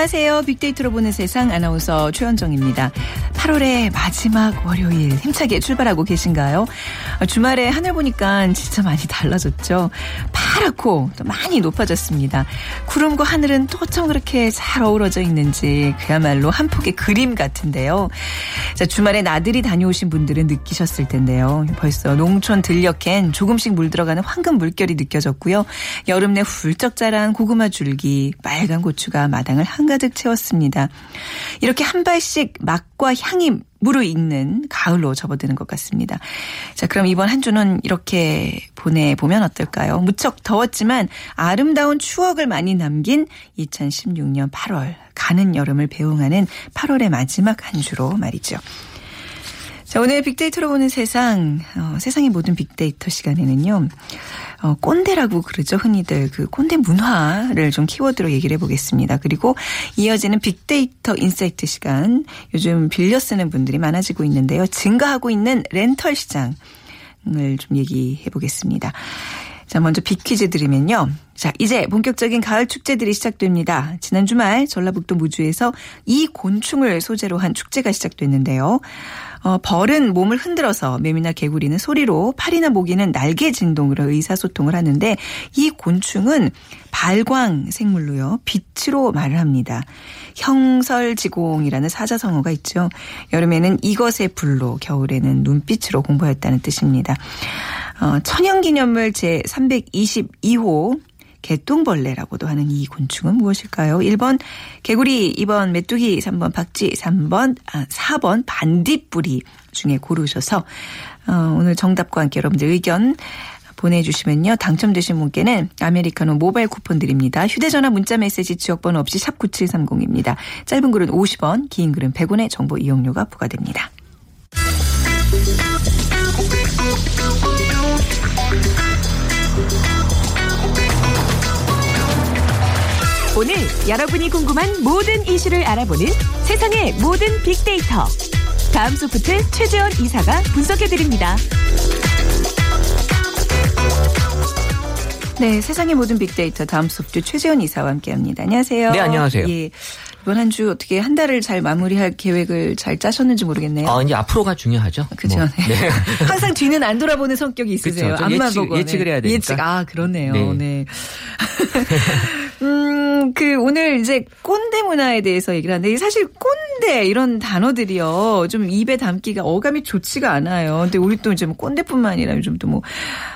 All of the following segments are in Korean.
안녕하세요. 빅데이터로 보는 세상 아나운서 최현정입니다. 8월의 마지막 월요일 힘차게 출발하고 계신가요? 어, 주말에 하늘 보니까 진짜 많이 달라졌죠. 파랗고 또 많이 높아졌습니다. 구름과 하늘은 또 어쩜 그렇게 잘 어우러져 있는지 그야말로 한 폭의 그림 같은데요. 자, 주말에 나들이 다녀오신 분들은 느끼셨을 텐데요. 벌써 농촌 들녘엔 조금씩 물들어가는 황금 물결이 느껴졌고요. 여름 내 훌쩍 자란 고구마 줄기, 빨간 고추가 마당을 한가득 채웠습니다. 이렇게 한 발씩 맛과 향이 무르익는 가을로 접어드는 것 같습니다. 자, 그럼 이번 한 주는 이렇게 보내보면 어떨까요? 무척 더웠지만 아름다운 추억을 많이 남긴 2016년 8월, 가는 여름을 배웅하는 8월의 마지막 한 주로 말이죠. 자, 오늘 빅데이터로 보는 세상, 어, 세상의 모든 빅데이터 시간에는요, 어, 꼰대라고 그러죠. 흔히들 그 꼰대 문화를 좀 키워드로 얘기를 해보겠습니다. 그리고 이어지는 빅데이터 인사이트 시간, 요즘 빌려 쓰는 분들이 많아지고 있는데요. 증가하고 있는 렌털 시장을 좀 얘기해 보겠습니다. 자, 먼저 빅퀴즈 드리면요. 자, 이제 본격적인 가을 축제들이 시작됩니다. 지난 주말 전라북도 무주에서 이 곤충을 소재로 한 축제가 시작됐는데요. 어, 벌은 몸을 흔들어서 매미나 개구리는 소리로 파리나 모기는 날개 진동으로 의사소통을 하는데 이 곤충은 발광 생물로요. 빛으로 말을 합니다. 형설지공이라는 사자성어가 있죠. 여름에는 이것의 불로 겨울에는 눈빛으로 공부했다는 뜻입니다. 어, 천연기념물 제 322호 개똥벌레라고도 하는 이 곤충은 무엇일까요? 1번 개구리, 2번 메뚜기, 3번 박쥐, 3번 아, 4번 반딧불이 중에 고르셔서 어, 오늘 정답과 함께 여러분들 의견 보내주시면요. 당첨되신 분께는 아메리카노 모바일 쿠폰 드립니다. 휴대전화 문자메시지 지역번호 없이 샵 9730입니다. 짧은 글은 50원, 긴 글은 100원의 정보 이용료가 부과됩니다. 오늘 여러분이 궁금한 모든 이슈를 알아보는 세상의 모든 빅데이터. 다음 소프트 최재원 이사가 분석해드립니다. 네, 세상의 모든 빅데이터 다음 소프트 최재원 이사와 함께합니다. 안녕하세요. 네, 안녕하세요. 예, 이번 한 주 어떻게 한 달을 잘 마무리할 계획을 잘 짜셨는지 모르겠네요. 어, 이제 앞으로가 중요하죠. 그죠. 뭐. 네. 항상 뒤는 안 돌아보는 성격이 있으세요. 그쵸. 좀 앞만 예측- 보고. 네. 예측을 해야 되니까. 예측. 아, 그렇네요. 네. 네. 음, 그 오늘 이제 꼰대 문화에 대해서 얘기를 하는데 사실 꼰대 이런 단어들이요. 좀 입에 담기가 어감이 좋지가 않아요. 근데 우리 또 이제 뭐 꼰대뿐만 아니라 요즘 또 뭐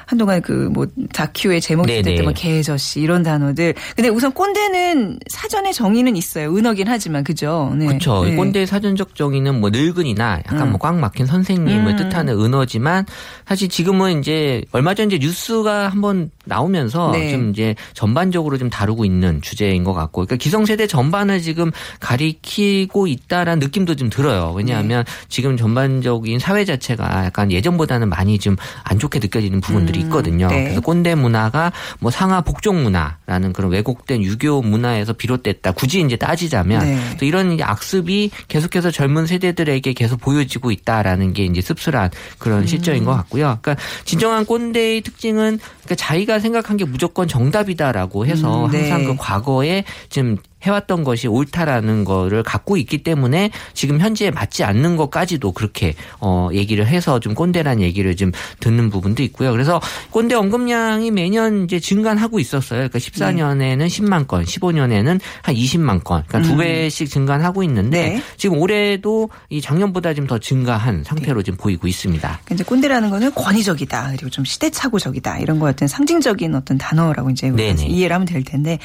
한동안 그 뭐 다큐의 제목이 네네. 됐던 뭐 개저씨 이런 단어들. 근데 우선 꼰대는 사전에 정의는 있어요. 은어긴 하지만 그죠? 네. 그렇죠. 네. 꼰대 사전적 정의는 뭐 늙은이나 약간 음. 뭐꽉 막힌 선생님을 음. 뜻하는 은어지만 사실 지금은 이제 얼마 전 이제 뉴스가 한번 나오면서 네. 좀 이제 전반적으로 좀 다루고 있는 주제인 것 같고, 그러니까 기성세대 전반을 지금 가리키고 있다라는 느낌도 좀 들어요. 왜냐하면 네. 지금 전반적인 사회 자체가 약간 예전보다는 많이 좀 안 좋게 느껴지는 부분들이 음. 있거든요. 네. 그래서 꼰대 문화가 뭐 상하 복종 문화라는 그런 왜곡된 유교 문화에서 비롯됐다. 굳이 이제 따지자면 네. 또 이런 악습이 계속해서 젊은 세대들에게 계속 보여지고 있다라는 게 이제 씁쓸한 그런 음. 실정인 것 같고요. 그러니까 진정한 꼰대의 특징은 그러니까 자기가 생각한 게 무조건 정답이다라고 해서 음, 네. 항상 그 과거에 지금 해왔던 것이 옳다라는 거를 갖고 있기 때문에 지금 현재에 맞지 않는 것까지도 그렇게 어 얘기를 해서 좀 꼰대라는 얘기를 좀 듣는 부분도 있고요. 그래서 꼰대 언급량이 매년 이제 증가하고 있었어요. 그러니까 14년에는 10만 건, 15년에는 한 20만 건, 그러니까 두 음. 배씩 증가하고 있는데 네. 지금 올해도 이 작년보다 좀 더 증가한 상태로 지금 보이고 있습니다. 그러니까 이제 꼰대라는 거는 권위적이다 그리고 좀 시대착오적이다 이런 거 같은 상징적인 어떤 단어라고 이제. 이해를 하면 될 텐데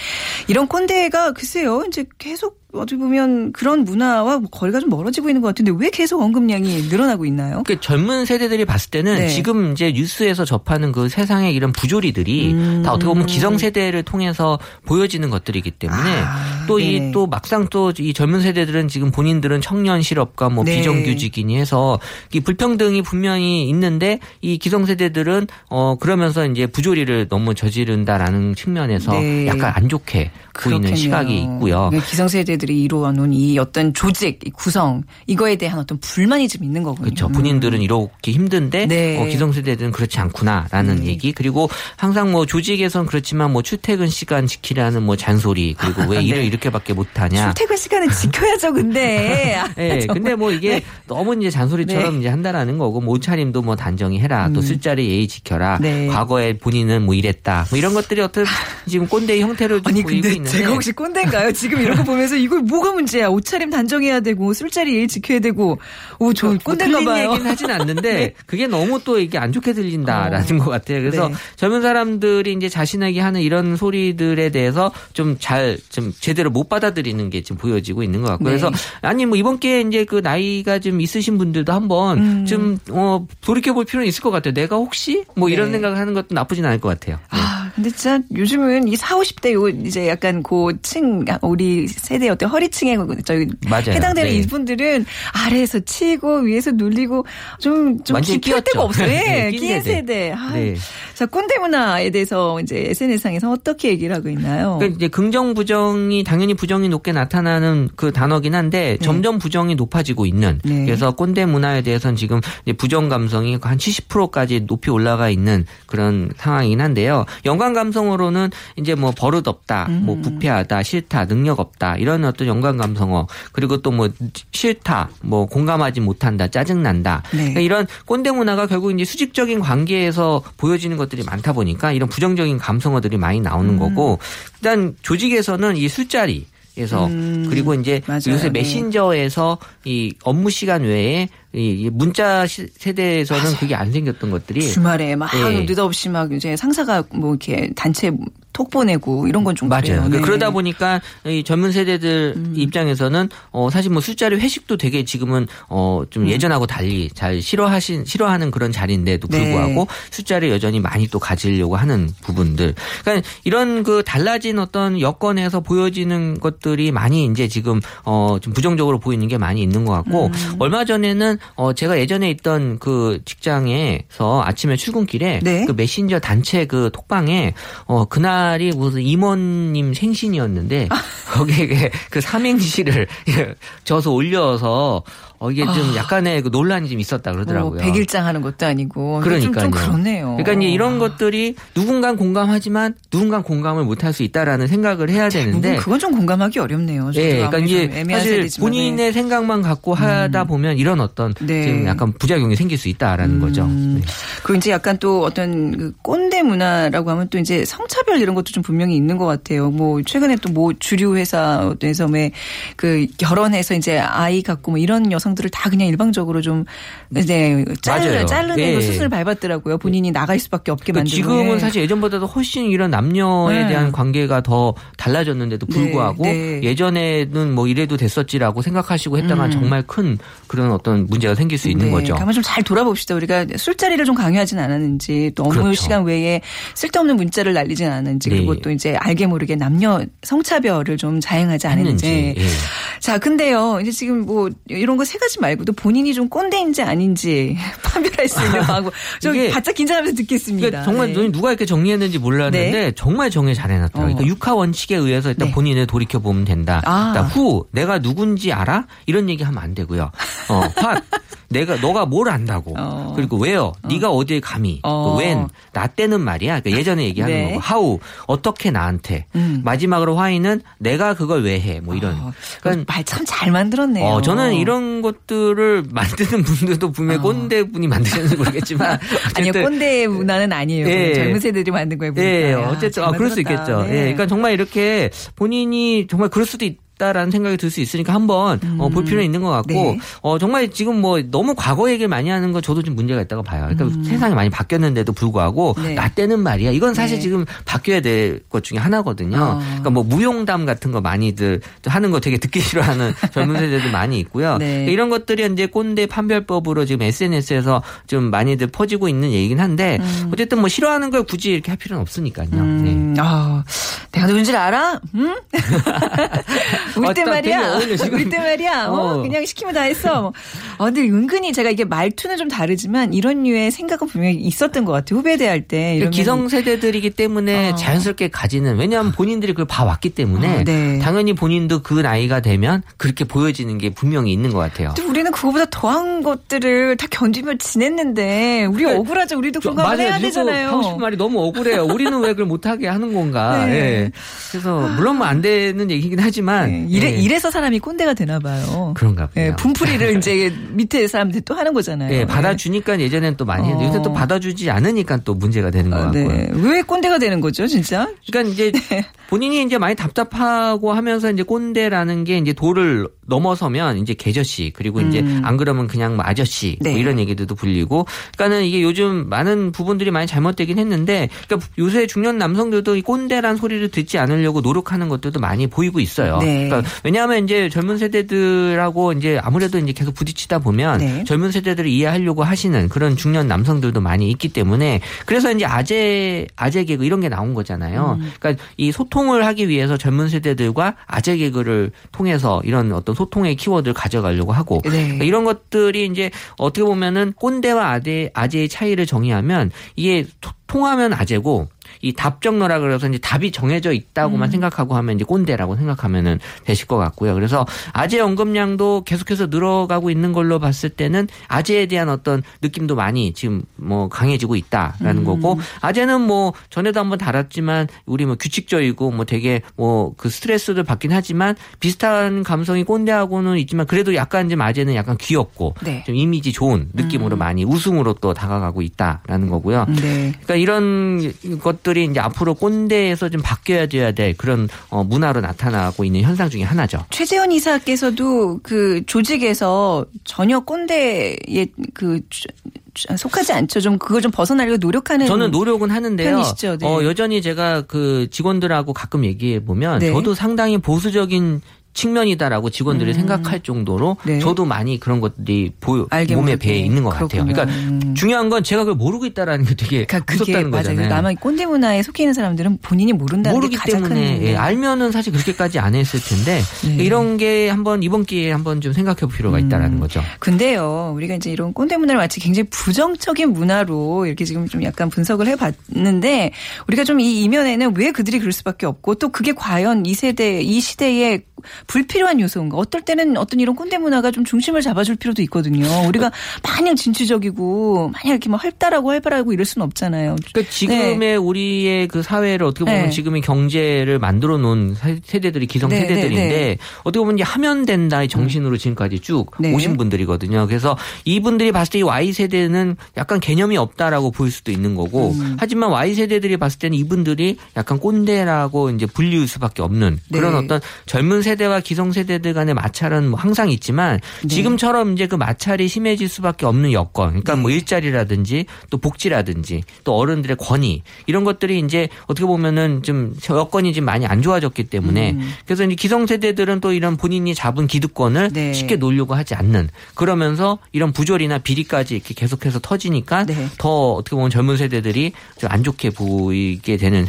이런 꼰대가 글쎄요 이제 계속 어떻게 보면 그런 문화와 거리가 좀 멀어지고 있는 것 같은데 왜 계속 언급량이 늘어나고 있나요? 그 젊은 세대들이 봤을 때는 네. 지금 이제 뉴스에서 접하는 그 세상의 이런 부조리들이 음. 다 어떻게 보면 기성 세대를 통해서 보여지는 것들이기 때문에 아, 또이 네. 또 막상 또 이 젊은 세대들은 지금 본인들은 청년 실업과 뭐 네. 비정규직이니 해서 이 불평등이 분명히 있는데 이 기성 세대들은 어 그러면서 이제 부조리를 너무 저지른다라는 측면에서 네. 약간 안 좋게 보이는. 시각이 있고요. 네, 기성 세대 들이 이루어놓은 이 어떤 조직, 이 구성 이거에 대한 어떤 불만이 좀 있는 거군요. 그렇죠. 본인들은 이렇게 힘든데 네. 어, 기성세대들은 그렇지 않구나라는 얘기. 그리고 항상 뭐 조직에선 그렇지만 뭐 출퇴근 시간 지키라는 뭐 잔소리 그리고 왜 일을 네. 이렇게밖에 못하냐. 출퇴근 시간은 지켜야죠, 근데. 아, 예, 정말. 근데 뭐 이게 네. 너무 이제 잔소리처럼 네. 이제 한다라는 거고 뭐 옷차림도 뭐 단정히 해라 또 술자리 예의 지켜라 네. 과거에 본인은 뭐 이랬다 뭐 이런 것들이 어떤 지금 꼰대의 형태를 좀 아니 보이고 있는데 제가 혹시 꼰대인가요? 지금 이런 거 보면서 이거 뭐가 문제야? 옷차림 단정해야 되고 술자리 예의 지켜야 되고 오저 뭐 꼰대인가 틀린 봐요. 얘기는 하진 않는데 그게 너무 또 이게 안 좋게 들린다라는 것 같아요. 그래서 네. 젊은 사람들이 이제 자신에게 하는 이런 소리들에 대해서 좀잘좀 제대로 못 받아들이는 게 지금 보여지고 있는 것 같고 네. 그래서 아니 뭐 이번 기회에 이제 그 나이가 좀 있으신 분들도 한번 음. 좀 어 돌이켜 볼 필요는 있을 것 같아요. 내가 혹시 뭐 이런 네. 생각을 하는 것도 나쁘진 않을 것 같아요. 네. 아, 근데 진짜 요즘은 이 4, 50대 요 이제 약간 고층 우리 세대 어떤 허리층에 저기 맞아요. 해당되는 네. 이분들은 아래에서 치고 위에서 눌리고 좀좀 기필 데가. 없어요. 예, 네, 끼인 세대. 아, 네. 자 꼰대 문화에 대해서 이제 SNS상에서 어떻게 얘기를 하고 있나요? 그러니까 이제 긍정 부정이 당연히 부정이 높게 나타나는 그 단어긴 한데 점점 부정이 높아지고 있는 네. 그래서 꼰대 문화에 대해서는 지금 부정 감성이 한 70%까지 높이 올라가 있는 그런 상황이긴 한데요. 연관 감성으로는 이제 뭐 버릇 없다, 음. 뭐 부패하다, 싫다, 능력 없다 이런 어떤 연관 감성어 그리고 또 뭐 싫다, 뭐 공감하지 못한다, 짜증 난다 네. 그러니까 이런 꼰대 문화가 결국 이제 수직적인 관계에서 보여지는 것들이 많다 보니까 이런 부정적인 감성어들이 많이 나오는 음. 거고 일단 조직에서는 이 술자리 에서 음, 그리고 이제 맞아요. 요새 네. 메신저에서 이 업무 시간 외에 이 문자 시- 세대에서는 그게 안 생겼던 것들이 주말에 막 예. 느닷없이 막 이제 상사가 뭐 이렇게 단체 톡 보내고 이런 건 좀 맞아요. 그러니까 네. 음. 그러다 보니까 이 젊은 세대들 입장에서는 어 사실 뭐 술자리 회식도 되게 지금은 어좀 음. 예전하고 달리 잘 싫어하신 싫어하는 그런 자리인데도 네. 불구하고 술자리 여전히 많이 또 가지려고 하는 부분들. 그러니까 이런 그 달라진 어떤 여건에서 보여지는 것들이 많이 이제 지금 어좀 부정적으로 보이는 게 많이 있는 것 같고 음. 얼마 전에는 어 제가 예전에 있던 그 직장에서 아침에 출근길에 네. 그 메신저 단체 그 톡방에 어 그날이 무슨 임원님 생신이었는데 거기에 그- 그 삼행시를 저서 올려서 어 이게 좀 약간의 그 논란이 좀 있었다 뭐 그러더라고요. 백일장 하는 것도 아니고 좀, 그러니까요. 좀 그렇네요. 그러니까 이제 이런 것들이 누군가 공감하지만 누군가 공감을 못할 수 있다라는 생각을 해야 되는데 대부분 그건 좀 공감하기 어렵네요. 예, 그러니까 이제 좀 애매한 사실. 본인의 생각만 갖고 하다 보면 이런 어떤 네. 지금 약간 부작용이 생길 수 있다라는 거죠. 음. 네. 그리고 이제 약간 또 어떤 그 꼰대 문화라고 하면 또 이제 성차별 이런 것도 좀 분명히 있는 것 같아요. 뭐 최근에 또 뭐 주류 회사에서 왜그 결혼해서 이제 아이 갖고 뭐 이런 여성 들을 다 그냥 일방적으로 좀 네, 잘, 맞아요. 잘라내고 예. 수순을 밟았더라고요. 본인이 나갈 수밖에 없게 그러니까 만들고. 지금은 예. 사실 예전보다도 훨씬 이런 남녀에 네. 대한 관계가 더 달라졌는데도 네, 불구하고 네. 예전에는 뭐 이래도 됐었지라고 생각하시고 했다가 정말 큰 그런 어떤 문제가 생길 수 있는 음. 네, 거죠. 한번 좀 잘 돌아봅시다. 우리가 술자리를 좀 강요하진 않았는지 또 업무 그렇죠. 시간 외에 쓸데없는 문자를 날리진 않았는지 네. 그리고 또 이제 알게 모르게 남녀 성차별을 좀 자행하지 않았는지. 예. 자, 근데요. 이제 지금 뭐 이런 거 세 가지 말고도 본인이 좀 꼰대인지 아닌지 판별할 수 있는 방법. 저 바짝 긴장하면서 듣겠습니다. 그러니까 정말 네. 누가 이렇게 정리했는지 몰랐는데 네. 정말 정리 잘 해놨더라고요. 어. 그러니까 육하 원칙에 의해서 일단 네. 본인을 돌이켜 보면 된다. 아. 그다음 후 내가 누군지 알아? 이런 얘기 하면 안 되고요. 어, 화 내가 너가 뭘 안다고. 어. 그리고 왜요? 네가 어디에 감히? 어. 그 웬? 나 때는 말이야. 그러니까 예전에 얘기하는 네. 거고. 하우 어떻게 나한테? 음. 마지막으로 화이는 내가 그걸 왜 해? 뭐 이런. 그러니까 말 참 잘 만들었네요. 어, 저는 이런 것들을 만드는 분들도 분명히 어. 꼰대 분이 만드셨는지 모르겠지만. 아니요 꼰대 문화는 아니에요. 예. 젊은 세대들이 만든 보니까. 예, 야, 어쨌든 잘 아, 그럴 수. 있겠죠. 네. 예, 그러니까 정말 이렇게 본인이 정말 그럴 수도 있. 싶다라는 생각이 들 수 있으니까 한번 어, 볼 필요는 있는 것 같고 네. 어, 정말 지금 뭐 너무 과거 얘기를 많이 하는 건 저도 좀 문제가 있다고 봐요. 그러니까 세상이 많이 바뀌었는데도 불구하고 네. 나 때는 말이야. 이건 사실 네. 지금 바뀌어야 될 것 중에 하나거든요. 어. 그러니까 뭐 무용담 같은 거 많이들 하는 거 되게 듣기 싫어하는 젊은 세대들 많이 있고요. 네. 그러니까 이런 것들이 이제 꼰대 판별법으로 지금 SNS에서 좀 많이들 퍼지고 있는 얘기긴 한데 어쨌든 뭐 싫어하는 걸 굳이 이렇게 할 필요는 없으니까요. 네. 음, 아, 내가 누군지 알아? 응? 우리 때 어, 딱 되게 말이야. 어울려, 지금. 우리 때 말이야. 어, 어. 그냥 시키면 다 했어. 뭐. 어, 근데 은근히 제가 이게 말투는 좀 다르지만 이런 류의 생각은 분명히 있었던 것 같아요. 후배 대 할 때. 이러면 기성세대들이기 때문에 어. 자연스럽게 가지는 왜냐하면 본인들이 그걸 봐왔기 때문에 어, 네. 당연히 본인도 그 나이가 되면 그렇게 보여지는 게 분명히 있는 것 같아요. 우리는 그거보다 더한 것들을 다 견디며 지냈는데 우리 억울하죠. 우리도 한번 해야 되잖아요. 하고 싶은 말이 너무 억울해요. 우리는 왜 그걸 못하게 하는 건가. 네. 예. 그래서 물론 뭐 안 되는 얘기긴 하지만 네, 이래, 예. 이래서 사람이 꼰대가 되나 봐요. 그런가 봐요. 예, 분풀이를 이제 밑에 사람들이 또 하는 거잖아요. 예, 받아주니까 예전엔 또 많이 했는데 요새 또 어. 받아주지 않으니까 또 문제가 되는 것 아, 같고요. 네. 왜 꼰대가 되는 거죠, 진짜? 그러니까 이제 네. 본인이 이제 많이 답답하고 하면서 이제 꼰대라는 게 이제 도를 넘어서면 이제 개저씨 그리고 이제 안 그러면 그냥 뭐 아저씨 뭐 음. 네. 이런 얘기들도 불리고 그러니까는 이게 요즘 많은 부분들이 많이 잘못되긴 했는데 그러니까 요새 중년 남성들도 이 꼰대란 소리를 듣지 않으려고 노력하는 것들도 많이 보이고 있어요. 네. 그러니까 왜냐하면 이제 젊은 세대들하고 이제 아무래도 이제 계속 부딪히다 보면 네. 젊은 세대들을 이해하려고 하시는 그런 중년 남성들도 많이 있기 때문에 그래서 이제 아재 아재 개그 이런 게 나온 거잖아요. 음. 그러니까 이 소통을 하기 위해서 젊은 세대들과 아재 개그를 통해서 이런 어떤 소통의 키워드를 가져가려고 하고 네. 그러니까 이런 것들이 이제 어떻게 보면은 꼰대와 아재 아재의 차이를 정의하면 이게 소- 통하면 아재고 이 답정너라 그래서 이제 답이 정해져 있다고만 생각하고 하면 이제 꼰대라고 생각하면은 되실 것 같고요. 그래서 아재 언급량도 계속해서 늘어가고 있는 걸로 봤을 때는 아재에 대한 어떤 느낌도 많이 지금 뭐 강해지고 있다라는 거고 아재는 뭐 전에도 한번 다뤘지만 우리 뭐 규칙적이고 뭐 되게 뭐 그 스트레스를 받긴 하지만 비슷한 감성이 꼰대하고는 있지만 그래도 약간 좀 아재는 약간 귀엽고 네. 좀 이미지 좋은 느낌으로 많이 우승으로 또 다가가고 있다라는 거고요. 네. 그러니까 이런 것들 이 이제 앞으로 꼰대에서 좀 바뀌어야 돼야 될 그런 어, 문화로 나타나고 있는 현상 중에 하나죠. 최재원 이사께서도 그 조직에서 전혀 꼰대에 그 속하지 않죠. 좀 그걸 좀 벗어나려고 노력하는 저는 노력은 하는데요. 편이시죠, 네. 어, 여전히 제가 그 직원들하고 가끔 얘기해 보면 네. 저도 상당히 보수적인 측면이다라고 직원들이 생각할 정도로 음. 네. 저도 많이 그런 것들이 보, 알게 몸에. 배에 있는 것 같아요. 그렇군요. 그러니까 음. 중요한 건 제가 그걸 모르고 있다라는 게 되게 그러니까 무섭다는 맞아요. 거잖아요. 남아 꼰대 문화에 속해 있는 사람들은 본인이 모른다는 모르기 게 가장 때문에 큰 예, 알면은 사실 그렇게까지 안 했을 텐데 네. 이런 게 한번 이번 기회에 한번 좀 생각해 볼 필요가 있다라는 거죠. 근데요, 우리가 이제 이런 꼰대 문화를 마치 굉장히 부정적인 문화로 이렇게 지금 좀 약간 분석을 해봤는데 우리가 좀 이 이면에는 왜 그들이 그럴 수밖에 없고 또 그게 과연 이 세대, 이 시대에 불필요한 요소인가? 어떨 때는 어떤 이런 꼰대 문화가 좀 중심을 잡아줄 필요도 있거든요. 우리가 마냥 진취적이고 마냥 이렇게 막 활달하고 활발하고 이럴 수는 없잖아요. 그러니까 지금의 네. 우리의 그 사회를 어떻게 보면 네. 지금의 경제를 만들어 놓은 세- 세대들이 기성 네, 세대들인데 네, 네. 어떻게 보면 이제 하면 된다의 정신으로 지금까지 쭉 네. 오신 분들이거든요. 그래서 이분들이 봤을 때 이 Y 세대는 약간 개념이 없다라고 보일 수도 있는 거고 음. 하지만 Y 세대들이 봤을 때는 이분들이 약간 꼰대라고 이제 불릴 수밖에 없는 그런 네. 어떤 젊은 세대 와 기성 세대들 간의 마찰은 뭐 항상 있지만 네. 지금처럼 이제 그 마찰이 심해질 수밖에 없는 여건, 그러니까 네. 뭐 일자리라든지 또 복지라든지 또 어른들의 권위 이런 것들이 이제 어떻게 보면은 좀 여건이 지금 많이 안 좋아졌기 때문에 음. 그래서 이제 기성 세대들은 또 이런 본인이 잡은 기득권을 네. 쉽게 놓으려고 하지 않는 그러면서 이런 부조리나 비리까지 이렇게 계속해서 터지니까 네. 더 어떻게 보면 젊은 세대들이 좀 안 좋게 보이게 되는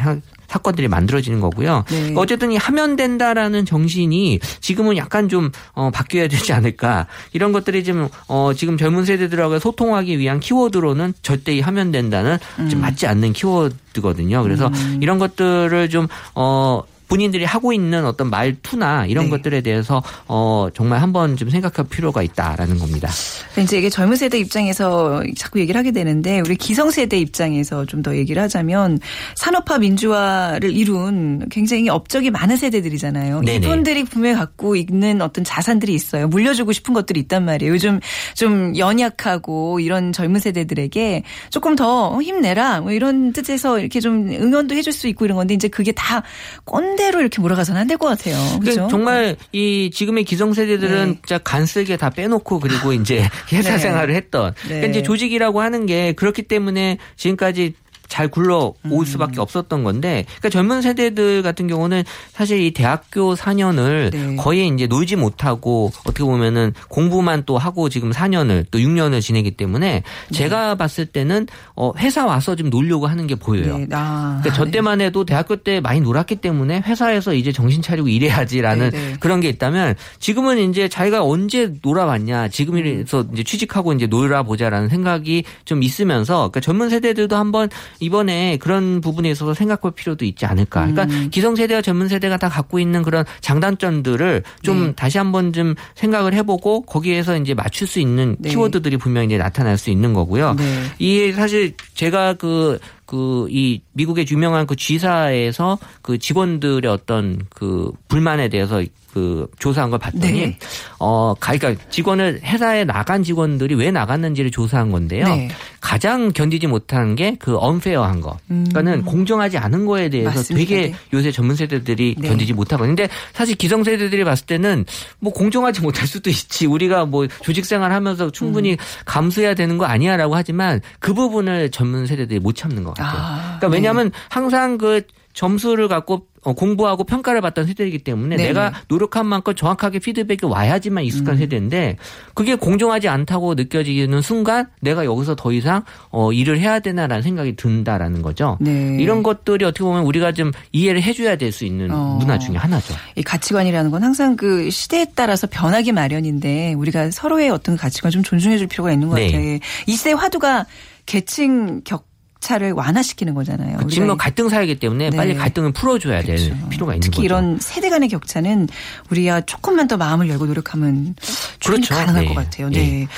사- 사건들이 만들어지는 거고요. 네. 어쨌든 이 하면 된다라는 정신이 지금은 약간 좀 어, 바뀌어야 되지 않을까 이런 것들이 지금 어, 지금 젊은 세대들하고 소통하기 위한 키워드로는 절대 이 하면 된다는 음. 좀 맞지 않는 키워드거든요. 그래서 이런 것들을 좀 어. 본인들이 하고 있는 어떤 말투나 이런 네. 것들에 대해서 어 정말 한번 좀 생각할 필요가 있다라는 겁니다. 이제 이게 젊은 세대 입장에서 자꾸 얘기를 하게 되는데 우리 기성 세대 입장에서 좀 더 얘기를 하자면 산업화 민주화를 이룬 굉장히 업적이 많은 세대들이잖아요. 네네. 이분들이 분명히 갖고 있는 어떤 자산들이 있어요. 물려주고 싶은 것들이 있단 말이에요. 요즘 좀 연약하고 이런 젊은 세대들에게 조금 더 힘내라 뭐 이런 뜻에서 이렇게 좀 응원도 해줄 수 있고 이런 건데 이제 그게 다 꼰대 대로 이렇게 몰아가서는 안 될 것 같아요. 그죠? 정말 이 지금의 기성세대들은 네. 진짜 간쓸게 다 빼놓고 그리고 이제 회사 네. 생활을 했던 네. 그러니까 이제 조직이라고 하는 게 그렇기 때문에 지금까지 잘 굴러 음. 올 수밖에 없었던 건데, 그러니까 젊은 세대들 같은 경우는 사실 이 대학교 4년을 네. 거의 이제 놀지 못하고 어떻게 보면은 공부만 또 하고 지금 4년을 또 6년을 지내기 때문에 제가 봤을 때는 어 회사 와서 좀 놀려고 하는 게 보여요. 네. 아, 그러니까 저 네. 때만 해도 대학교 때 많이 놀았기 때문에 회사에서 이제 정신 차리고 일해야지라는 네, 네. 그런 게 있다면 지금은 이제 자기가 언제 놀아봤냐 지금이라서 이제 취직하고 이제 놀아보자라는 생각이 좀 있으면서 그러니까 젊은 세대들도 한번 이번에 그런 부분에 있어서 생각할 필요도 있지 않을까. 그러니까 음. 기성세대와 젊은 세대가 다 갖고 있는 그런 장단점들을 좀 네. 다시 한번 좀 생각을 해보고 거기에서 이제 맞출 수 있는 네. 키워드들이 분명히 이제 나타날 수 있는 거고요. 네. 이게 사실 제가 그, 그, 이 미국의 유명한 그 G사에서 그 직원들의 어떤 그 불만에 대해서 그 조사한 걸 봤더니 네. 어, 가- 그러니까 직원을 회사에 나간 직원들이 왜 나갔는지를 조사한 건데요. 네. 가장 견디지 못한 게 그 언페어한 거. 그러니까는 공정하지 않은 거에 대해서 음. 맞습니다. 되게 네. 요새 젊은 세대들이 네. 견디지 못하고 근데 사실 기성 세대들이 봤을 때는 뭐 공정하지 못할 수도 있지. 우리가 뭐 조직 생활하면서 충분히 음. 감수해야 되는 거 아니야라고 하지만 그 부분을 젊은 세대들이 못 참는 것 같아요. 아, 그러니까 네. 왜냐하면 항상 그 점수를 갖고 어, 공부하고 평가를 받던 세대이기 때문에 네네. 내가 노력한 만큼 정확하게 피드백이 와야지만 익숙한 음. 세대인데 그게 공정하지 않다고 느껴지는 순간 내가 여기서 더 이상 어, 일을 해야 되나라는 생각이 든다라는 거죠. 네. 이런 것들이 어떻게 보면 우리가 좀 이해를 해줘야 될 수 있는 어. 문화 중에 하나죠. 이 가치관이라는 건 항상 그 시대에 따라서 변하기 마련인데 우리가 서로의 어떤 가치관 좀 존중해 줄 필요가 있는 것 네. 같아요. 이 시대 화두가 계층 격 차를 완화시키는 거잖아요. 그 지금 뭐 갈등 사회이기 때문에 네. 빨리 갈등을 풀어줘야 될 그렇죠. 필요가 있는 특히 거죠. 이런 세대 간의 격차는 우리가 조금만 더 마음을 열고 노력하면 충분히 그렇죠. 가능할 네. 것 같아요. 네. 예.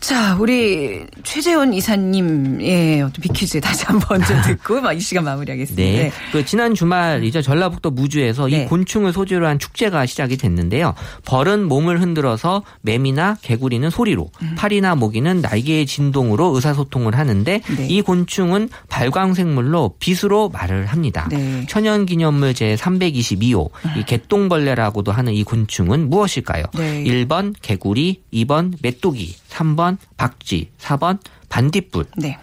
자, 우리 최재원 이사님의 어떤 비퀴즈 다시 한번 좀 듣고 막 이 시간 마무리하겠습니다. 네. 그 지난 주말이죠. 전라북도 무주에서 네. 이 곤충을 소재로 한 축제가 시작이 됐는데요. 벌은 몸을 흔들어서 매미나 개구리는 소리로, 음. 팔이나 모기는 날개의 진동으로 의사소통을 하는데 네. 이 곤충은 발광생물로 빛으로 말을 합니다. 네. 천연기념물 제 322호 이 개똥벌레라고도 하는 이 곤충은 무엇일까요? 네. 1번 개구리, 2번 메뚜기, 3번 박쥐, 4번 반딧불. 네.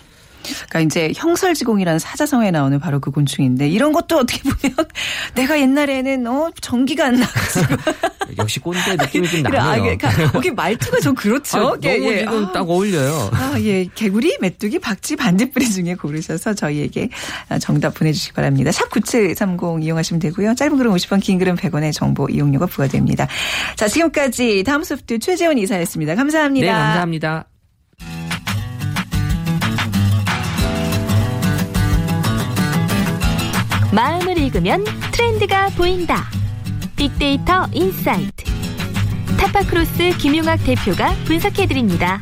그러니까 이제 형설지공이라는 사자성어에 나오는 바로 그 곤충인데 이런 것도 어떻게 보면 내가 옛날에는 어 전기가 안 나가지고 역시 꼰대 느낌이 좀 아, 나네요. 이게 가- 이게 말투가 좀 그렇죠. 아, 예, 너무 예. 지금 아. 딱 어울려요. 아, 예. 개구리, 메뚜기, 박쥐, 반딧불이 중에 고르셔서 저희에게 정답 보내주시기 바랍니다. 샵 9730 이용하시면 되고요. 짧은 글은 50원, 긴 글은 100원의 정보 이용료가 부과됩니다. 자, 지금까지 다음 소프트 최재원 이사였습니다. 감사합니다. 네, 감사합니다. 마음을 읽으면 트렌드가 보인다. 빅데이터 인사이트. 타파크로스 김용학 대표가 분석해드립니다.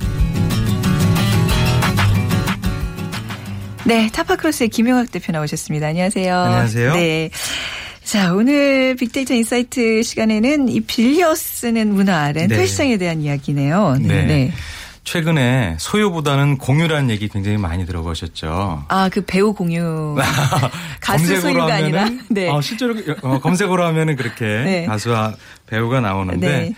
네, 타파크로스의 김용학 대표 나오셨습니다. 안녕하세요. 안녕하세요. 네. 자, 오늘 빅데이터 인사이트 시간에는 이 빌려 쓰는 문화, 렌털 네. 시장에 대한 이야기네요. 네. 네. 최근에 소유보다는 공유라는 얘기 굉장히 많이 들어보셨죠. 아, 그 배우 공유. 가수 소유가 아니라. 네. 어, 실제로 어, 검색으로 하면은 그렇게 네. 가수와 배우가 나오는데 네.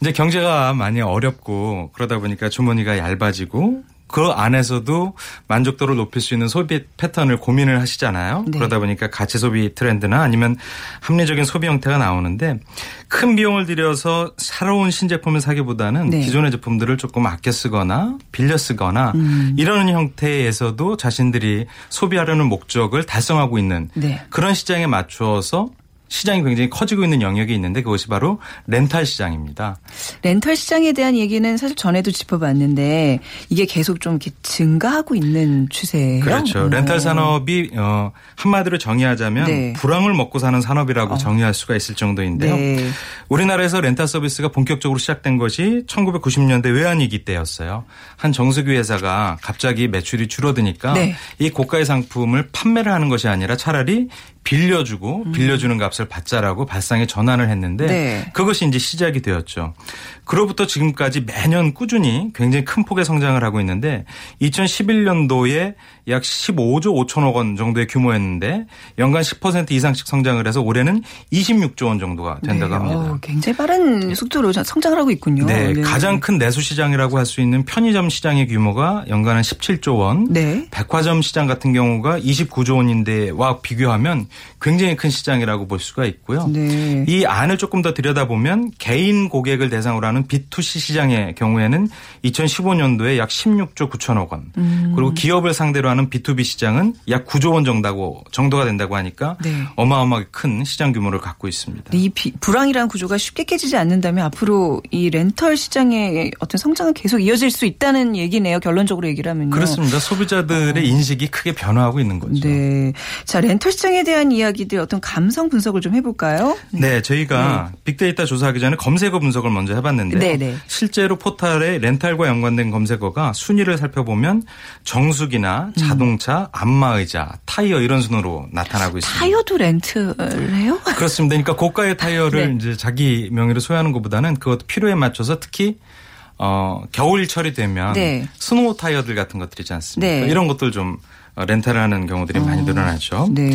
이제 경제가 많이 어렵고 그러다 보니까 주머니가 얇아지고 그 안에서도 만족도를 높일 수 있는 소비 패턴을 고민을 하시잖아요. 네. 그러다 보니까 가치 소비 트렌드나 아니면 합리적인 소비 형태가 나오는데 큰 비용을 들여서 새로운 신제품을 사기보다는 네. 기존의 제품들을 조금 아껴 쓰거나 빌려 쓰거나 음. 이런 형태에서도 자신들이 소비하려는 목적을 달성하고 있는 네. 그런 시장에 맞추어서 시장이 굉장히 커지고 있는 영역이 있는데 그것이 바로 렌탈 시장입니다. 렌털 시장에 대한 얘기는 사실 전에도 짚어봤는데 이게 계속 좀 이렇게 증가하고 있는 추세예요. 그렇죠. 음. 렌탈 산업이 어, 한마디로 정의하자면 네. 불황을 먹고 사는 산업이라고 정의할 수가 있을 정도인데요. 네. 우리나라에서 렌탈 서비스가 본격적으로 시작된 것이 1990년대 외환위기 때였어요. 한 정수기 회사가 갑자기 매출이 줄어드니까 네. 이 고가의 상품을 판매를 하는 것이 아니라 차라리 빌려주고 빌려주는 값을 받자라고 발상에 전환을 했는데 네. 그것이 이제 시작이 되었죠. 그로부터 지금까지 매년 꾸준히 굉장히 큰 폭의 성장을 하고 있는데 2011년도에 약 15조 5천억 원 정도의 규모였는데 연간 10% 이상씩 성장을 해서 올해는 26조 원 정도가 된다고 네. 합니다. 어, 굉장히 빠른 속도로 성장을 하고 있군요. 네, 가장 큰 내수 시장이라고 할 수 있는 편의점 시장의 규모가 연간은 17조 원. 네. 백화점 시장 같은 경우가 29조 원인데와 비교하면 굉장히 큰 시장이라고 볼 수가 있고요. 네. 이 안을 조금 더 들여다보면 개인 고객을 대상으로 하는 B2C 시장의 경우에는 2015년도에 약 16조 9천억 원. 음. 그리고 기업을 상대로 하는 B2B 시장은 약 9조 원 정도고 정도가 된다고 하니까 네. 어마어마하게 큰 시장 규모를 갖고 있습니다. 이 비- 불황이라는 구조가 쉽게 깨지지 않는다면 앞으로 이 렌털 시장의 어떤 성장은 계속 이어질 수 있다는 얘기네요. 결론적으로 얘기를 하면요. 그렇습니다. 소비자들의 인식이 크게 변화하고 있는 거죠. 어. 네. 자, 렌털 시장에 대한 이야기들 어떤 감성 분석을 좀 해볼까요? 네, 저희가 빅데이터 조사하기 전에 검색어 분석을 먼저 해봤는데요. 네, 네. 실제로 포털에 렌탈과 연관된 검색어가 순위를 살펴보면 정수기나 자동차, 안마의자, 타이어 이런 순으로 나타나고 있습니다. 타이어도 렌트를 해요? 그렇습니다. 그러니까 고가의 타이어를 네. 이제 자기 명의로 소유하는 것보다는 그것 필요에 맞춰서 특히 어 겨울철이 되면 네. 스노우 타이어들 같은 것들이지 않습니까? 네. 이런 것들 좀 어, 렌탈하는 경우들이 많이 늘어나죠. 네.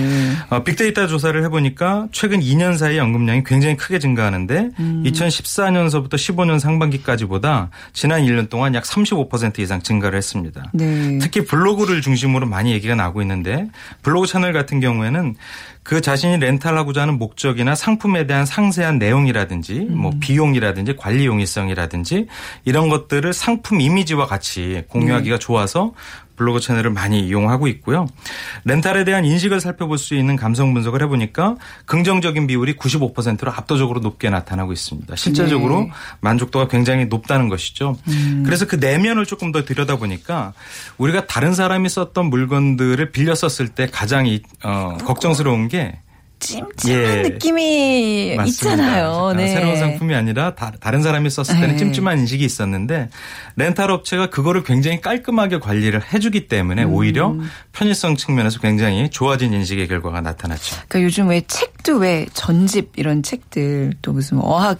어, 빅데이터 조사를 해보니까 최근 2년 사이 언급량이 굉장히 크게 증가하는데 음. 2014년서부터 15년 상반기까지보다 지난 1년 동안 약 35% 이상 증가를 했습니다. 네. 특히 블로그를 중심으로 많이 얘기가 나오고 있는데 블로그 채널 같은 경우에는 그 자신이 렌탈하고자 하는 목적이나 상품에 대한 상세한 내용이라든지 음. 뭐 비용이라든지 관리 용이성이라든지 이런 것들을 상품 이미지와 같이 공유하기가 네. 좋아서 블로그 채널을 많이 이용하고 있고요. 렌탈에 대한 인식을 살펴볼 수 있는 감성 분석을 해보니까 긍정적인 비율이 95%로 압도적으로 높게 나타나고 있습니다. 실제적으로 네. 만족도가 굉장히 높다는 것이죠. 그래서 그 내면을 조금 더 들여다보니까 우리가 다른 사람이 썼던 물건들을 빌려 썼을 때 가장 이, 어, 걱정스러운 게 찜찜한 예. 느낌이 맞습니다. 있잖아요. 아, 네. 새로운 상품이 아니라 다, 른 사람이 썼을 때는 네. 찜찜한 인식이 있었는데 렌탈 업체가 그거를 굉장히 깔끔하게 관리를 해주기 때문에 음. 오히려 편의성 측면에서 굉장히 좋아진 인식의 결과가 나타났죠. 그러니까 요즘 왜 책도 왜 전집 이런 책들 또 무슨 어학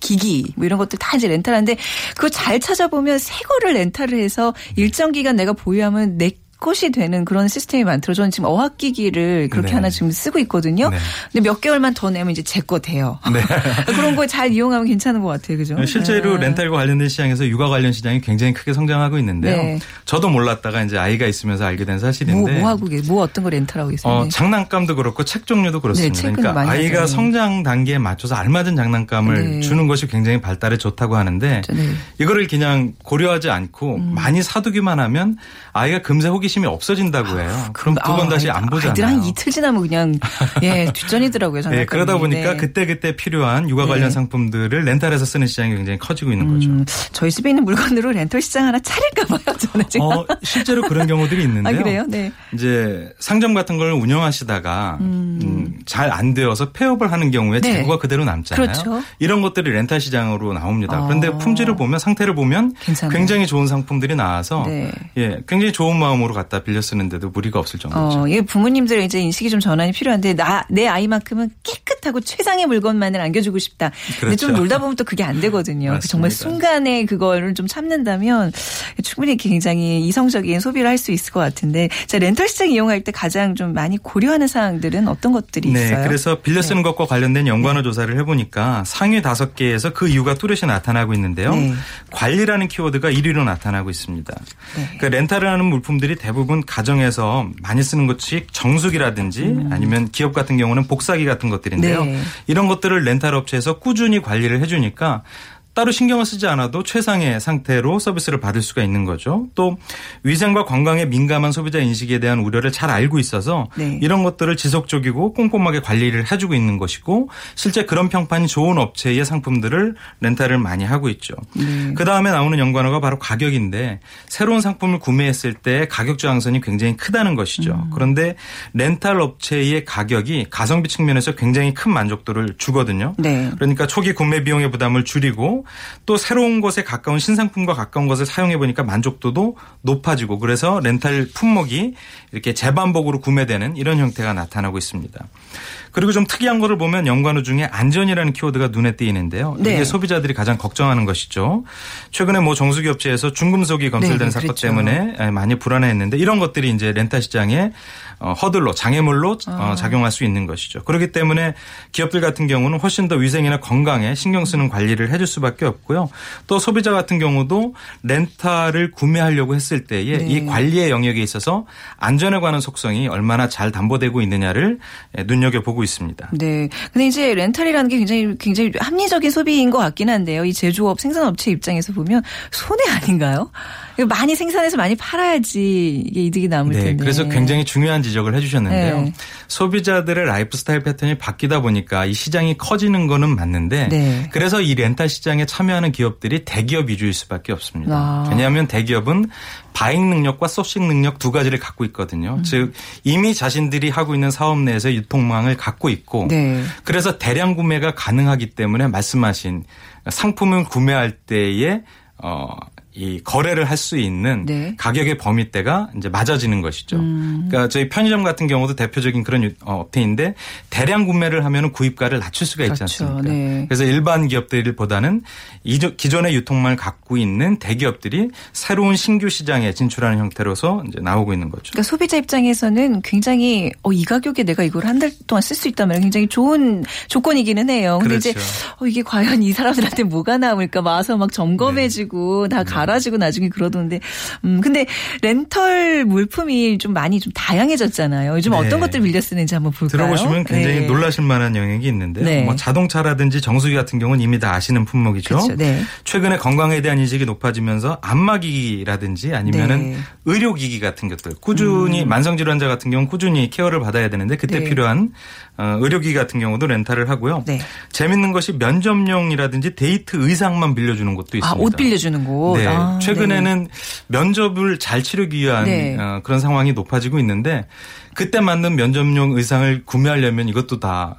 기기 뭐 이런 것들 다 이제 렌탈하는데 그거 잘 찾아보면 새 거를 렌탈을 해서 일정 기간 내가 보유하면 내 것이 되는 그런 시스템이 많더라고요. 저는 지금 어학기기를 그렇게 네. 하나 지금 쓰고 있거든요. 네. 근데 몇 개월만 더 내면 이제 제 거 돼요. 네. 그런 거 잘 이용하면 괜찮은 것 같아요. 그죠? 실제로 네. 렌탈과 관련된 시장에서 육아 관련 시장이 굉장히 크게 성장하고 있는데요. 네. 저도 몰랐다가 이제 아이가 있으면서 알게 된 뭐, 사실인데. 뭐 하고 계세요? 뭐 어떤 거 렌탈하고 계세요? 어, 네. 장난감도 그렇고 책 종류도 그렇습니다. 네, 그러니까 아이가 하죠. 성장 단계에 맞춰서 알맞은 장난감을 네. 주는 것이 굉장히 발달에 좋다고 하는데 네. 음. 이거를 그냥 고려하지 않고 많이 사두기만 하면 아이가 금세 호기 심이 없어진다고 해요. 그럼 두번 아, 다시 안 보잖아요. 아이들 한 이틀 지나면 그냥 예 뒷전이더라고요. 네, 장난감이. 그러다 보니까 네. 그때 그때 필요한 육아 관련 네. 상품들을 렌탈해서 쓰는 시장이 굉장히 커지고 있는 거죠. 음, 저희 집에 있는 물건으로 렌털 시장 하나 차릴까 봐요. 저는 지금. 어, 실제로 그런 경우들이 있는데요. 아 그래요? 네. 이제 상점 같은 걸 운영하시다가 음, 잘안 되어서 폐업을 하는 경우에 네. 재고가 그대로 남잖아요. 그렇죠. 이런 것들이 렌탈 시장으로 나옵니다. 그런데 아. 품질을 보면 상태를 보면 괜찮아요. 굉장히 좋은 상품들이 나와서 네. 예, 굉장히 좋은 마음으로 갖다 빌려 쓰는데도 무리가 없을 정도죠. 어, 이게 부모님들의 이제 인식이 좀 전환이 필요한데 나 내 아이만큼은 깨끗하고 최상의 물건만을 안겨주고 싶다. 근데 좀 그렇죠. 놀다 보면 또 그게 안 되거든요. 그 정말. 순간에 그거를 좀 참는다면 충분히 굉장히 이성적인 소비를 할 수 있을 것 같은데 자 렌털 시장 이용할 때 가장 좀 많이 고려하는 사항들은 어떤 것들이 네, 있어요? 그래서 빌려 쓰는 것과 관련된 연관어 조사를 해보니까 상위 다섯 개에서 그 이유가 뚜렷이 나타나고 있는데요. 네. 관리라는 키워드가 1위로 나타나고 있습니다. 네. 그 렌탈을 하는 물품들이 대 부분 가정에서 많이 쓰는 것이 정수기라든지 아니면 기업 같은 경우는 복사기 같은 것들인데요. 음. 네. 이런 것들을 렌탈 업체에서 꾸준히 관리를 해주니까 따로 신경을 쓰지 않아도 최상의 상태로 서비스를 받을 수가 있는 거죠. 또 위생과 건강에 민감한 소비자 인식에 대한 우려를 잘 알고 있어서 네. 이런 것들을 지속적이고 꼼꼼하게 관리를 해주고 있는 것이고 실제 그런 평판이 좋은 업체의 상품들을 렌탈을 많이 하고 있죠. 네. 그 다음에 나오는 연관어가 바로 가격인데 새로운 상품을 구매했을 때 가격 저항선이 굉장히 크다는 것이죠. 음. 그런데 렌탈 업체의 가격이 가성비 측면에서 굉장히 큰 만족도를 주거든요. 네. 그러니까 초기 구매 비용의 부담을 줄이고 또 새로운 것에 가까운 신상품과 가까운 것을 사용해 보니까 만족도도 높아지고 그래서 렌탈 품목이 이렇게 재반복으로 구매되는 이런 형태가 나타나고 있습니다. 그리고 좀 특이한 거를 보면 연관어 중에 안전이라는 키워드가 눈에 띄는데요. 네. 이게 소비자들이 가장 걱정하는 것이죠. 최근에 뭐 정수기업체에서 중금속이 검출된 네, 네, 사건 그랬죠. 때문에 예, 많이 불안해했는데 이런 것들이 이제 렌탈 시장에 어, 허들로 장애물로 아. 어, 작용할 수 있는 것이죠. 그렇기 때문에 기업들 같은 경우는 훨씬 더 위생이나 건강에 신경 쓰는 관리를 해줄 수밖에 없고요. 또 소비자 같은 경우도 렌탈을 구매하려고 했을 때에 네. 이 관리의 영역에 있어서 안전에 관한 속성이 얼마나 잘 담보되고 있느냐를 예, 눈여겨보고 있습니다. 네. 근데 이제 렌탈이라는 게 굉장히 굉장히 합리적인 소비인 것 같긴 한데요. 이 제조업 생산업체 입장에서 보면 손해 아닌가요? 많이 생산해서 많이 팔아야지 이게 이득이 남을 네, 텐데. 그래서 굉장히 중요한 지적을 해주셨는데요. 네. 소비자들의 라이프 스타일 패턴이 바뀌다 보니까 이 시장이 커지는 거는 맞는데 네. 그래서 이 렌탈 시장에 참여하는 기업들이 대기업 위주일 수밖에 없습니다. 아. 왜냐하면 대기업은 바잉 능력과 소싱 능력 두 가지를 갖고 있거든요. 음. 즉 이미 자신들이 하고 있는 사업 내에서 유통망을 갖고 있고 네. 그래서 대량 구매가 가능하기 때문에 말씀하신 상품을 구매할 때에 어, 이 거래를 할 수 있는 네. 가격의 범위대가 이제 맞아지는 것이죠. 음. 그러니까 저희 편의점 같은 경우도 대표적인 그런 유- 어, 업체인데 대량 구매를 하면 구입가를 낮출 수가 있지 그렇죠. 않습니까? 네. 그래서 일반 기업들보다는 기존의 유통망을 갖고 있는 대기업들이 새로운 신규 시장에 진출하는 형태로서 이제 나오고 있는 거죠. 그러니까 소비자 입장에서는 굉장히 어, 이 가격에 내가 이걸 한 달 동안 쓸 수 있다면 굉장히 좋은 조건이기는 해요. 근데 이제 그렇죠. 어, 이게 과연 이 사람들한테 뭐가 남을까 와서 막 점검해주고 다 갈아지고 나중에 그러던데 음 근데 렌털 물품이 좀 많이 좀 다양해졌잖아요. 요즘 네. 어떤 것들 빌려 쓰는지 한번 볼까요? 들어보시면 굉장히 네. 놀라실 만한 영역이 있는데요. 네. 뭐 자동차라든지 정수기 같은 경우는 이미 다 아시는 품목이죠. 그렇죠. 네. 최근에 건강에 대한 인식이 높아지면서 안마기기라든지 아니면은 네. 음. 의료기기 같은 것들 꾸준히 만성질환자 같은 경우는 꾸준히 케어를 받아야 되는데 그때 네. 필요한 어, 의료기기 같은 경우도 렌탈을 하고요. 네. 재밌는 것이 면접용이라든지 데이트 의상만 빌려주는 곳도 있습니다. 아, 옷 빌려주는 곳. 네. 아, 최근에는 면접을 잘 치르기 위한 네. 어, 그런 상황이 높아지고 있는데 그때 맞는 면접용 의상을 구매하려면 이것도 다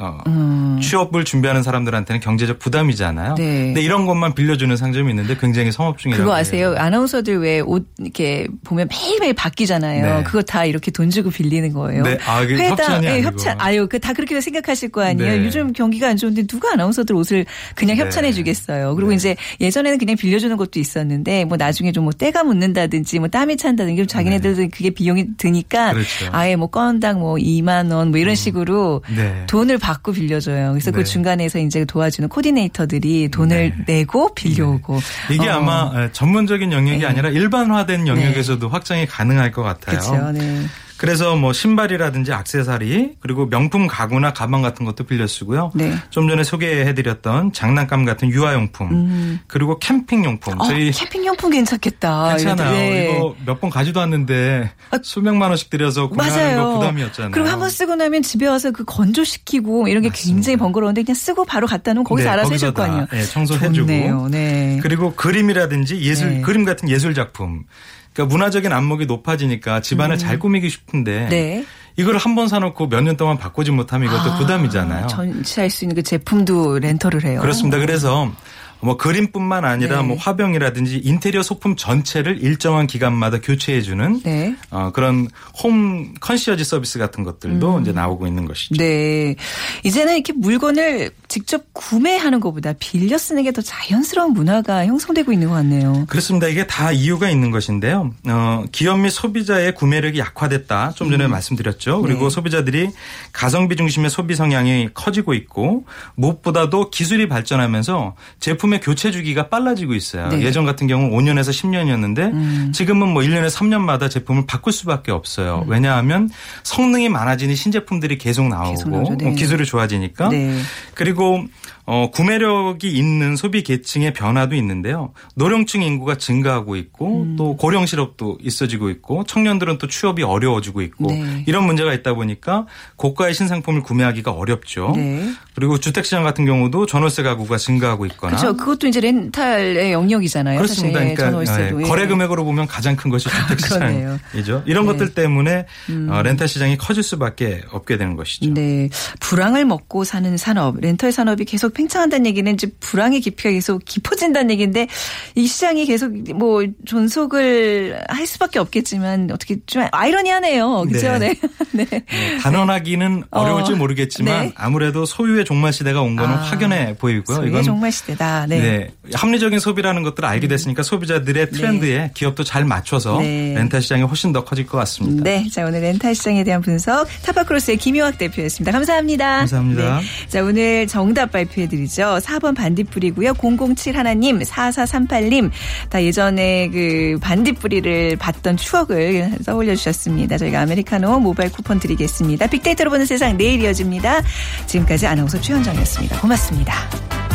에, 어, 취업을 준비하는 사람들한테는 경제적 부담이잖아요. 음. 네. 근데 이런 것만 빌려주는 상점이 있는데 굉장히 성업 중이라고 그거 아세요? 해요. 아나운서들 왜 옷 이렇게 보면 매일매일 바뀌잖아요. 네. 그거 다 이렇게 돈 주고 빌리는 거예요. 네. 아, 그게 협찬이 예, 아니고. 협찬. 아유, 그 다 그렇게 생각하실 거 아니에요. 네. 요즘 경기가 안 좋은데 누가 아나운서들 옷을 그냥 네. 협찬해 주겠어요. 그리고 네. 이제 예전에는 그냥 빌려주는 것도 있었는데 뭐 나중에 좀 뭐 때가 묻는다든지 뭐 땀이 찬다든지 그럼 자기네들도 그게 비용이 드니까 네. 그렇죠. 아예 뭐 건당 뭐 2만 원 뭐 이런 식으로 네. 돈을 받고 빌려줘요. 그래서 그 네. 중간에서 이제 도와주는 코디네이터들이 돈을 내고 빌려오고 이게 어. 아마 에, 전문적인 영역이 네. 아니라 일반화된 영역에서도 확장이 가능할 것 같아요. 그렇죠. 네. 그래서 뭐 신발이라든지 액세서리 그리고 명품 가구나 가방 같은 것도 빌려 쓰고요. 네. 좀 전에 소개해드렸던 장난감 같은 유아용품 그리고 캠핑용품 어, 저희 캠핑용품 괜찮겠다. 괜찮아요. 네. 이거 몇 번 가지도 않는데 수백만 원씩 들여서 구매하는 거 부담이었잖아요. 그리고 한 번 쓰고 나면 집에 와서 그 건조시키고 이런 게 맞습니다. 굉장히 번거로운데 그냥 쓰고 바로 갖다 놓으면 거기서 네, 알아서 거기서 해줄 거 다, 아니에요. 예, 청소해주고. 네. 그리고 그림이라든지 예술 네. 그림 같은 예술 작품. 그러니까 문화적인 안목이 높아지니까 집안을 잘 꾸미기 싶은데 음. 네. 이걸 한 번 사놓고 몇 년 동안 바꾸지 못하면 이것도 아, 부담이잖아요. 전시할 수 있는 그 제품도 렌터를 해요. 그렇습니다. 그래서 뭐 그림뿐만 아니라 네. 뭐 화병이라든지 인테리어 소품 전체를 일정한 기간마다 교체해주는 네. 어, 그런 홈 컨시어지 서비스 같은 것들도 음. 이제 나오고 있는 것이죠. 네. 이제는 이렇게 물건을 직접 구매하는 것보다 빌려 쓰는 게 더 자연스러운 문화가 형성되고 있는 것 같네요. 그렇습니다. 이게 다 이유가 있는 것인데요. 어, 기업 및 소비자의 구매력이 약화됐다. 좀 전에 말씀드렸죠. 그리고 음. 네. 소비자들이 가성비 중심의 소비 성향이 커지고 있고 무엇보다도 기술이 발전하면서 제품 의 교체 주기가 빨라지고 있어요. 네. 음. 예전 같은 경우 5년에서 10년이었는데 지금은 뭐 1년에 3년마다 제품을 바꿀 수밖에 없어요. 왜냐하면 성능이 많아지니 신제품들이 계속 나오고 계속. 네. 어, 기술이 좋아지니까 네. 그리고 어, 구매력이 있는 소비 계층의 변화도 있는데요. 노령층 인구가 증가하고 있고 음. 또 고령 실업도 있어지고 있고 청년들은 또 취업이 어려워지고 있고 네. 이런 문제가 있다 보니까 고가의 신상품을 구매하기가 어렵죠. 네. 그리고 주택 시장 같은 경우도 전월세 가구가 증가하고 있거나 그렇죠. 그것도 이제 렌탈의 영역이잖아요. 그렇습니다. 사실. 그러니까 전월세도. 예, 예. 거래 금액으로 보면 가장 큰 것이 주택. 시장이죠. 이런 네. 것들 때문에 어, 렌탈 시장이 커질 수밖에 없게 되는 것이죠. 네. 불황을 먹고 사는 산업, 렌털 산업이 계속 팽창한다는 얘기는 이제 불황의 깊이가 계속 깊어진다는 얘기인데 이 시장이 계속 뭐 존속을 할 수밖에 없겠지만 어떻게 좀 아이러니하네요. 그죠? 네. 네. 네, 단언하기는 어, 어려울지 모르겠지만 네. 아무래도 소유의 종말 시대가 온 거는 아, 확연해 보이고요. 소유의 종말 시대다. 네. 네. 합리적인 소비라는 것들을 알게 됐으니까 소비자들의 트렌드에 기업도 잘 맞춰서 네. 렌탈 시장이 훨씬 더 커질 것 같습니다. 네. 자, 오늘 렌탈 시장에 대한 분석 타파크로스의 김효학 대표였습니다. 감사합니다. 감사합니다. 네. 자, 오늘 정답 발표해 드리죠. 4번 반딧불이고요. 007 하나님, 4438님. 다 예전에 그 반딧불이를 봤던 추억을 떠올려 주셨습니다. 저희가 아메리카노 모바일 쿠폰 드리겠습니다. 빅데이터로 보는 세상 내일 이어집니다. 지금까지 아나운서 최현정이었습니다. 고맙습니다.